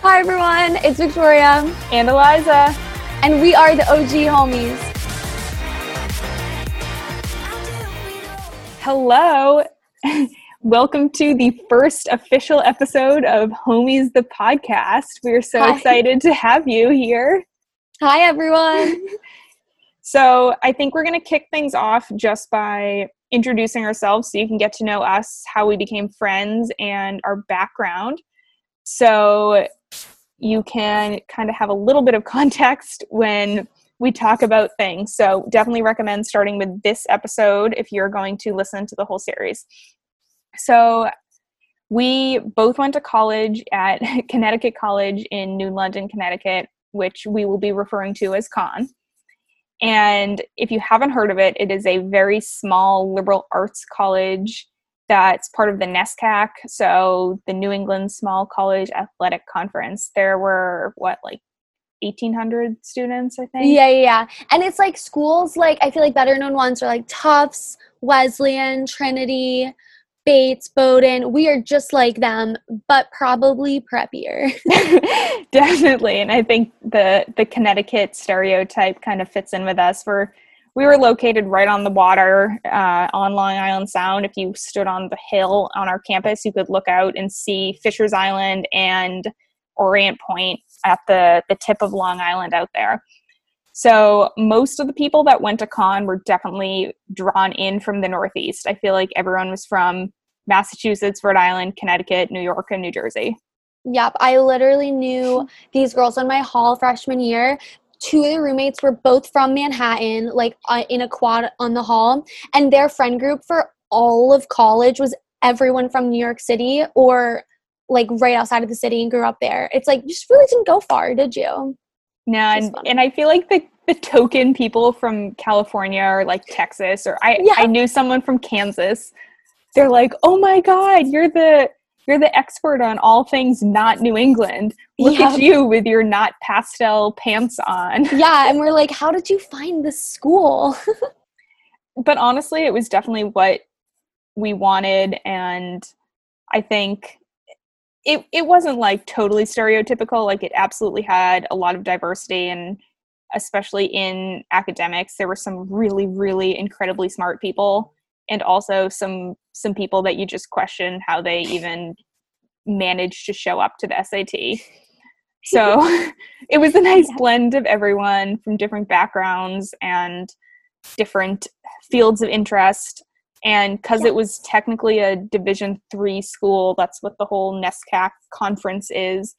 Hi everyone, it's Victoria and Eliza, and we are the OG homies. Hello. Welcome to the first official episode of Homies the podcast. We're so Hi. excited to have you here. Hi everyone. so, I think we're going to kick things off just by introducing ourselves so you can get to know us, how we became friends, and our background. So, you can kind of have a little bit of context when we talk about things. So definitely recommend starting with this episode if you're going to listen to the whole series. So we both went to college at Connecticut College in New London, Connecticut, which we will be referring to as Conn. And if you haven't heard of it, it is a very small liberal arts college that's part of the NESCAC, so the New England Small College Athletic Conference. There were what like 1800 students, I think. Yeah, yeah, yeah. And it's like schools like I feel like better known ones are like Tufts, Wesleyan, Trinity, Bates, Bowdoin. We are just like them, but probably preppier. Definitely. And I think the the Connecticut stereotype kind of fits in with us. We're we were located right on the water uh, on Long Island Sound. If you stood on the hill on our campus, you could look out and see Fisher's Island and Orient Point at the, the tip of Long Island out there. So most of the people that went to Conn were definitely drawn in from the Northeast. I feel like everyone was from Massachusetts, Rhode Island, Connecticut, New York, and New Jersey. Yep, I literally knew these girls in my hall freshman year two of the roommates were both from Manhattan, like uh, in a quad on the hall, and their friend group for all of college was everyone from New York City or like right outside of the city and grew up there. It's like you just really didn't go far, did you? No, and, and I feel like the the token people from California or like Texas or I yeah. I knew someone from Kansas. They're like, "Oh my god, you're the you're the expert on all things not New England. Look yeah. at you with your not pastel pants on. Yeah, and we're like, how did you find this school? but honestly, it was definitely what we wanted and I think it it wasn't like totally stereotypical, like it absolutely had a lot of diversity and especially in academics there were some really really incredibly smart people and also some some people that you just question how they even managed to show up to the SAT. So it was a nice yeah. blend of everyone from different backgrounds and different fields of interest. And because yeah. it was technically a Division three school, that's what the whole NESCAC conference is.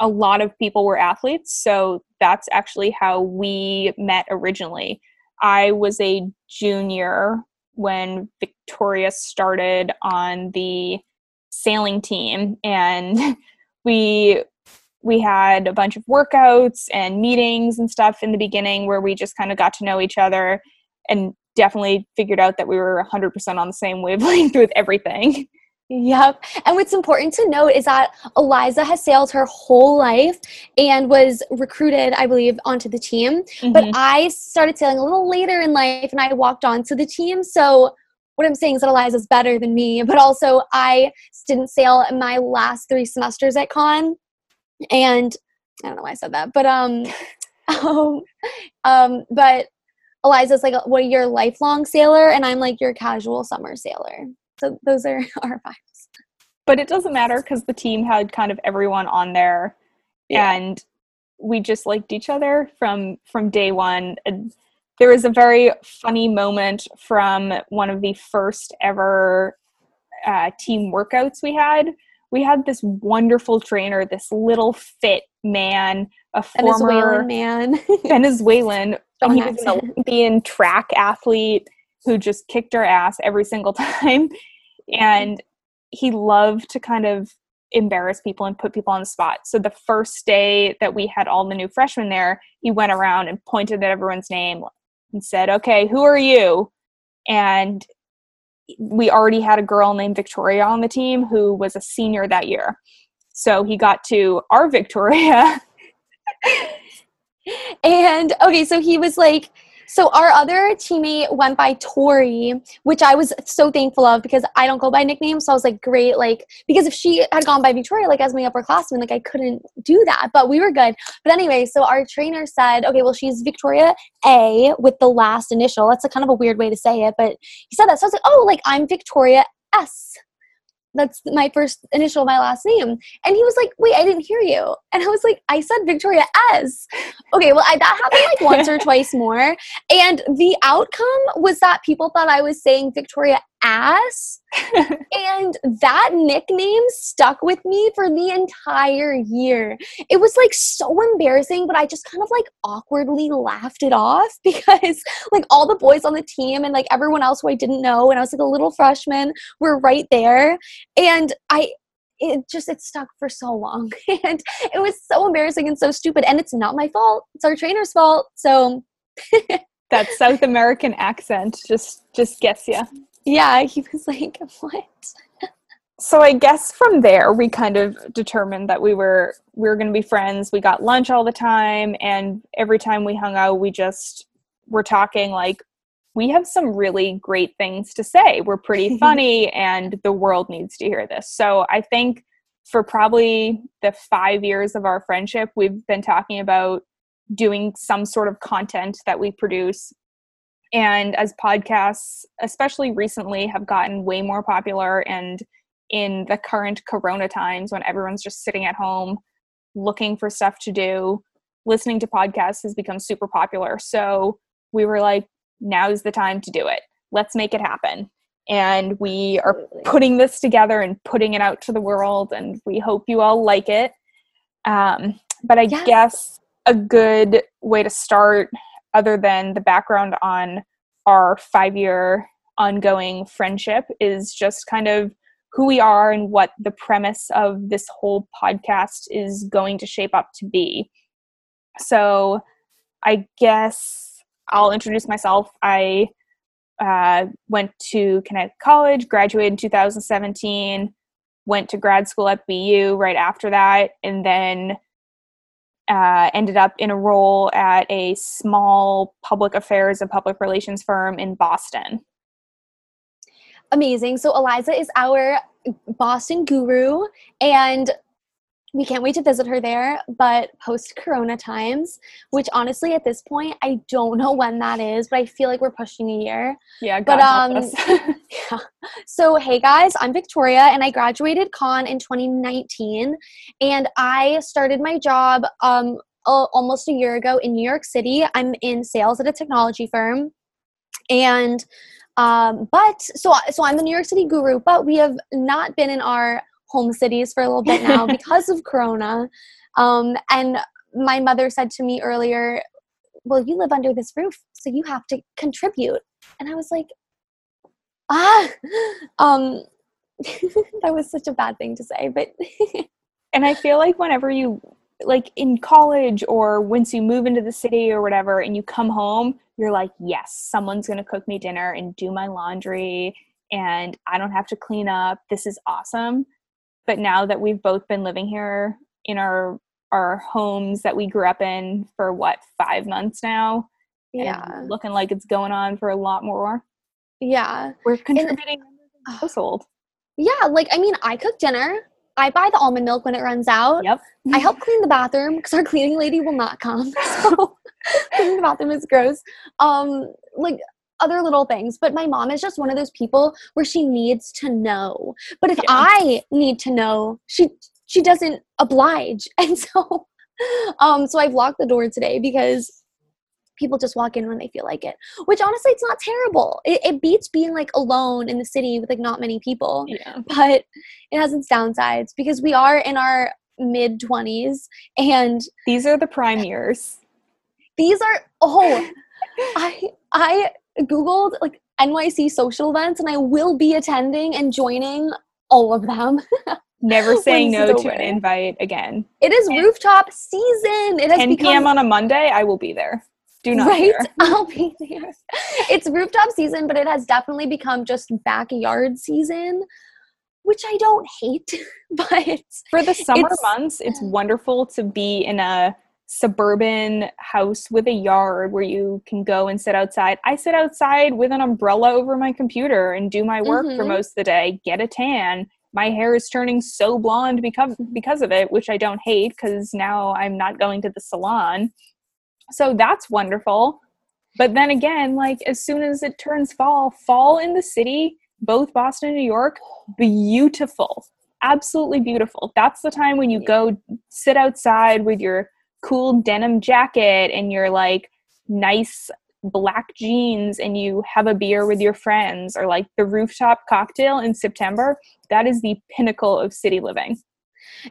A lot of people were athletes, so that's actually how we met originally. I was a junior when Victoria started on the sailing team and we we had a bunch of workouts and meetings and stuff in the beginning where we just kind of got to know each other and definitely figured out that we were 100% on the same wavelength with everything. Yep. And what's important to note is that Eliza has sailed her whole life and was recruited, I believe, onto the team. Mm-hmm. But I started sailing a little later in life and I walked onto the team. So what I'm saying is that Eliza's better than me, but also I didn't sail in my last three semesters at Conn. And I don't know why I said that, but um, um, um but Eliza's like, a what are your lifelong sailor? And I'm like, your casual summer sailor. So those are our vibes. But it doesn't matter because the team had kind of everyone on there, yeah. and we just liked each other from from day one. And there was a very funny moment from one of the first ever uh, team workouts we had. We had this wonderful trainer, this little fit man, a former Venezuelan man, Venezuelan, and he was an Olympian track athlete who just kicked our ass every single time. And he loved to kind of embarrass people and put people on the spot. So the first day that we had all the new freshmen there, he went around and pointed at everyone's name and said, "Okay, who are you?" And we already had a girl named Victoria on the team who was a senior that year. So he got to our Victoria. and okay, so he was like So our other teammate went by Tori, which I was so thankful of because I don't go by nicknames. So I was like, great, like because if she had gone by Victoria, like as my upperclassman, like I couldn't do that. But we were good. But anyway, so our trainer said, okay, well she's Victoria A with the last initial. That's a kind of a weird way to say it, but he said that. So I was like, oh, like I'm Victoria S that's my first initial of my last name. And he was like, wait, I didn't hear you. And I was like, I said Victoria S. Okay, well, I, that happened like once or twice more. And the outcome was that people thought I was saying Victoria ass. and that nickname stuck with me for the entire year. It was like so embarrassing, but I just kind of like awkwardly laughed it off because like all the boys on the team and like everyone else who I didn't know, and I was like a little freshman, were right there. And I, it just it stuck for so long and it was so embarrassing and so stupid and it's not my fault it's our trainer's fault so that south american accent just just gets you yeah, he was like, what? so I guess from there we kind of determined that we were we were going to be friends. We got lunch all the time and every time we hung out we just were talking like we have some really great things to say. We're pretty funny and the world needs to hear this. So I think for probably the 5 years of our friendship we've been talking about doing some sort of content that we produce and as podcasts especially recently have gotten way more popular and in the current corona times when everyone's just sitting at home looking for stuff to do listening to podcasts has become super popular. So we were like now's the time to do it. Let's make it happen. And we are putting this together and putting it out to the world and we hope you all like it. Um, but i yes. guess a good way to start other than the background on our five year ongoing friendship is just kind of who we are and what the premise of this whole podcast is going to shape up to be. So, I guess I'll introduce myself. I uh, went to Connecticut College, graduated in 2017, went to grad school at BU right after that, and then uh, ended up in a role at a small public affairs and public relations firm in Boston. Amazing. So, Eliza is our Boston guru, and we can't wait to visit her there, but post corona times, which honestly at this point I don't know when that is, but I feel like we're pushing a year. Yeah, God but um yeah. So hey guys, I'm Victoria and I graduated Conn in 2019 and I started my job um almost a year ago in New York City. I'm in sales at a technology firm. And um, but so so I'm the New York City guru, but we have not been in our home cities for a little bit now because of Corona. Um, and my mother said to me earlier, Well, you live under this roof, so you have to contribute. And I was like, Ah, um, that was such a bad thing to say, but. and I feel like whenever you, like in college or once you move into the city or whatever, and you come home, you're like, yes, someone's going to cook me dinner and do my laundry and I don't have to clean up. This is awesome but now that we've both been living here in our our homes that we grew up in for what five months now? Yeah. looking like it's going on for a lot more? Yeah. We're contributing and, household. Yeah like i mean i cook dinner. I buy the almond milk when it runs out. Yep. I help clean the bathroom because our cleaning lady will not come so cleaning the bathroom is gross. Um like other little things. But my mom is just one of those people where she needs to know. But if yeah. I need to know, she she doesn't oblige. And so um so I've locked the door today because people just walk in when they feel like it which honestly it's not terrible it, it beats being like alone in the city with like not many people yeah. but it has its downsides because we are in our mid 20s and these are the prime years these are oh i i Googled like NYC social events and I will be attending and joining all of them. Never saying no to an invite again. It is and rooftop season. It has 10 become, p.m. on a Monday. I will be there. Do not right. I'll be there. It's rooftop season, but it has definitely become just backyard season, which I don't hate. But for the summer months, it's wonderful to be in a suburban house with a yard where you can go and sit outside. I sit outside with an umbrella over my computer and do my work mm-hmm. for most of the day, get a tan. My hair is turning so blonde because because of it, which I don't hate because now I'm not going to the salon. So that's wonderful. But then again, like as soon as it turns fall, fall in the city, both Boston and New York, beautiful. Absolutely beautiful. That's the time when you go sit outside with your cool denim jacket and your like nice black jeans and you have a beer with your friends or like the rooftop cocktail in September, that is the pinnacle of city living.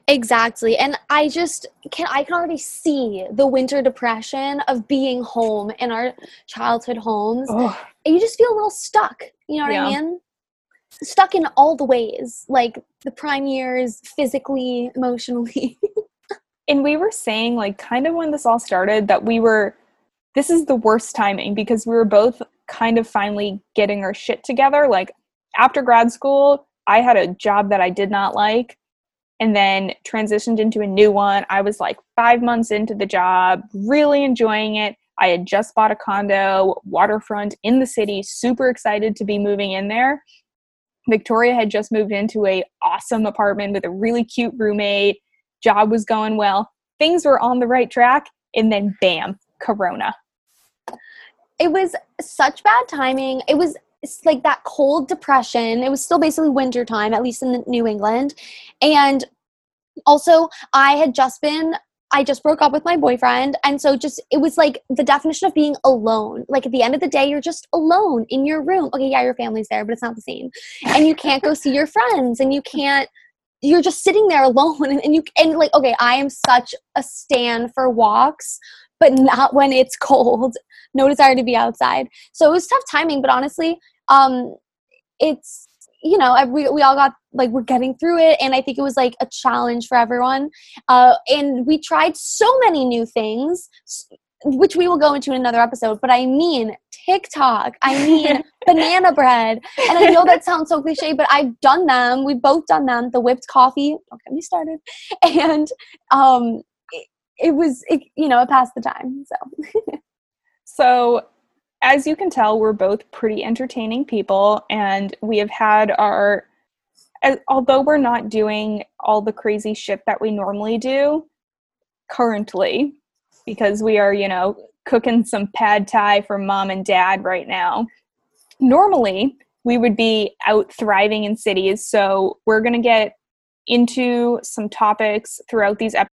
Exactly. And I just can I can already see the winter depression of being home in our childhood homes. Oh. And you just feel a little stuck. You know what yeah. I mean? Stuck in all the ways, like the prime years, physically, emotionally. and we were saying like kind of when this all started that we were this is the worst timing because we were both kind of finally getting our shit together. Like after grad school i had a job that i did not like and then transitioned into a new one. I was like 5 months into the job really enjoying it. I had just bought a condo waterfront in the city super excited to be moving in there. Victoria had just moved into a awesome apartment with a really cute roommate job was going well, things were on the right track, and then bam, Corona. It was such bad timing. It was like that cold depression. It was still basically winter time, at least in New England. And also, I had just been I just broke up with my boyfriend. And so just it was like the definition of being alone. Like at the end of the day, you're just alone in your room. Okay, yeah, your family's there, but it's not the same. And you can't go see your friends and you can't you're just sitting there alone and, and you and like okay i am such a stand for walks but not when it's cold no desire to be outside. So it was tough timing but honestly um it's you know we, we all got like we're getting through it and i think it was like a challenge for everyone. Uh, and we tried so many new things which we will go into in another episode, but I mean TikTok, I mean banana bread. And I know that sounds so cliche, but I've done them. We've both done them. The whipped coffee, don't get me started. And um, it, it was, it, you know, it passed the time. So. so, as you can tell, we're both pretty entertaining people, and we have had our, although we're not doing all the crazy shit that we normally do currently, because we are, you know, cooking some pad thai for mom and dad right now. Normally, we would be out thriving in cities. So, we're going to get into some topics throughout these episodes.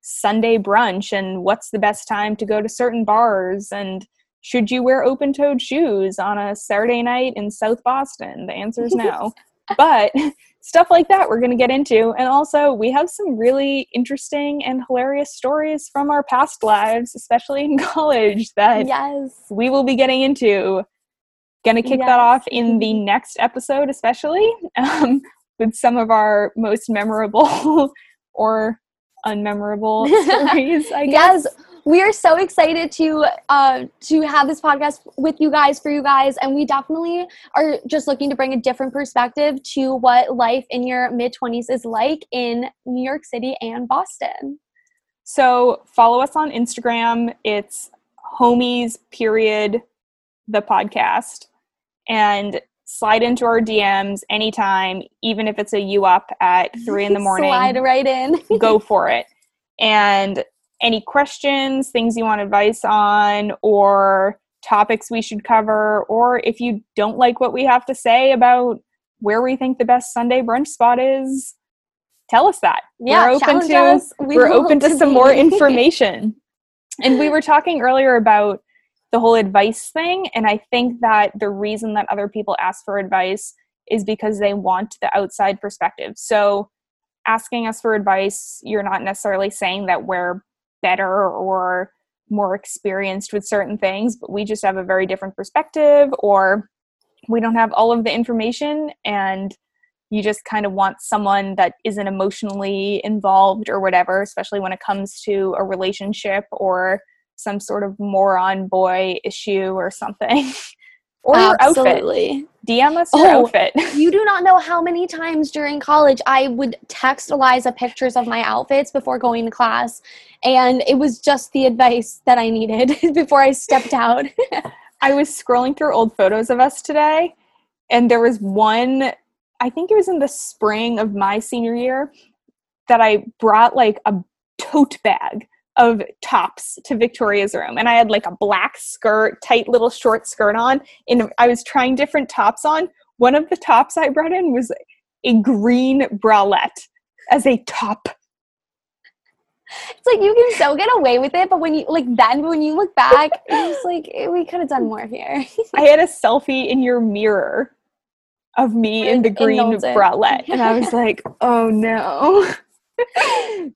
Sunday brunch and what's the best time to go to certain bars and should you wear open toed shoes on a Saturday night in South Boston? The answer is no. but stuff like that we're going to get into. And also, we have some really interesting and hilarious stories from our past lives, especially in college, that yes. we will be getting into. Going to kick yes. that off in the next episode, especially um, with some of our most memorable or unmemorable stories, I guess. Yes we are so excited to uh, to have this podcast with you guys for you guys and we definitely are just looking to bring a different perspective to what life in your mid 20s is like in new york city and boston so follow us on instagram it's homies period the podcast and slide into our DMs anytime, even if it's a you up at three in the morning. Slide right in. go for it. And any questions, things you want advice on, or topics we should cover, or if you don't like what we have to say about where we think the best Sunday brunch spot is, tell us that. Yeah, we're open to we are open to, to some more information. and we were talking earlier about the whole advice thing, and I think that the reason that other people ask for advice is because they want the outside perspective. So asking us for advice, you're not necessarily saying that we're better or more experienced with certain things, but we just have a very different perspective or we don't have all of the information and you just kind of want someone that isn't emotionally involved or whatever, especially when it comes to a relationship or some sort of moron boy issue or something. or Absolutely. DM us your Oh. outfit. You do not know how many times during college I would text Eliza pictures of my outfits before going to class. And it was just the advice that I needed before I stepped out. I was scrolling through old photos of us today, and there was one, I think it was in the spring of my senior year, that I brought like a tote bag of tops to Victoria's room. And I had like a black skirt, tight little short skirt on, and I was trying different tops on. One of the tops I brought in was a green bralette as a top. It's like you can so get away with it, but when you like then when you look back, it's like eh, we could have done more here. I had a selfie in your mirror of me in the green bralette, and I was like, "Oh no,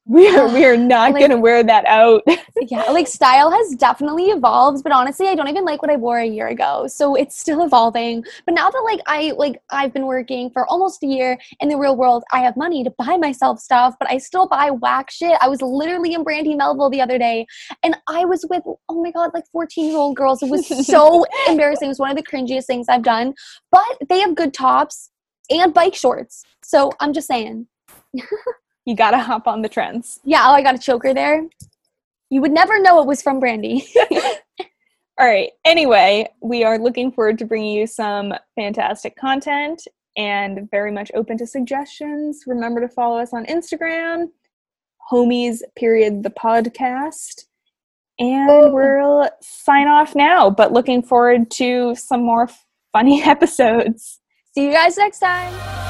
we are we are not Like- gonna wear that out." yeah, like style has definitely evolved, but honestly, I don't even like what I wore a year ago. So it's still evolving. But now that like I like I've been working for almost a year in the real world, I have money to buy myself stuff, but I still buy whack shit. I was literally in Brandy Melville the other day and I was with oh my god, like 14-year-old girls. It was so embarrassing. It was one of the cringiest things I've done. But they have good tops and bike shorts. So I'm just saying. you gotta hop on the trends. Yeah, oh I got a choker there. You would never know it was from Brandy. All right. Anyway, we are looking forward to bringing you some fantastic content and very much open to suggestions. Remember to follow us on Instagram, homies period the podcast. And we'll sign off now, but looking forward to some more funny episodes. See you guys next time.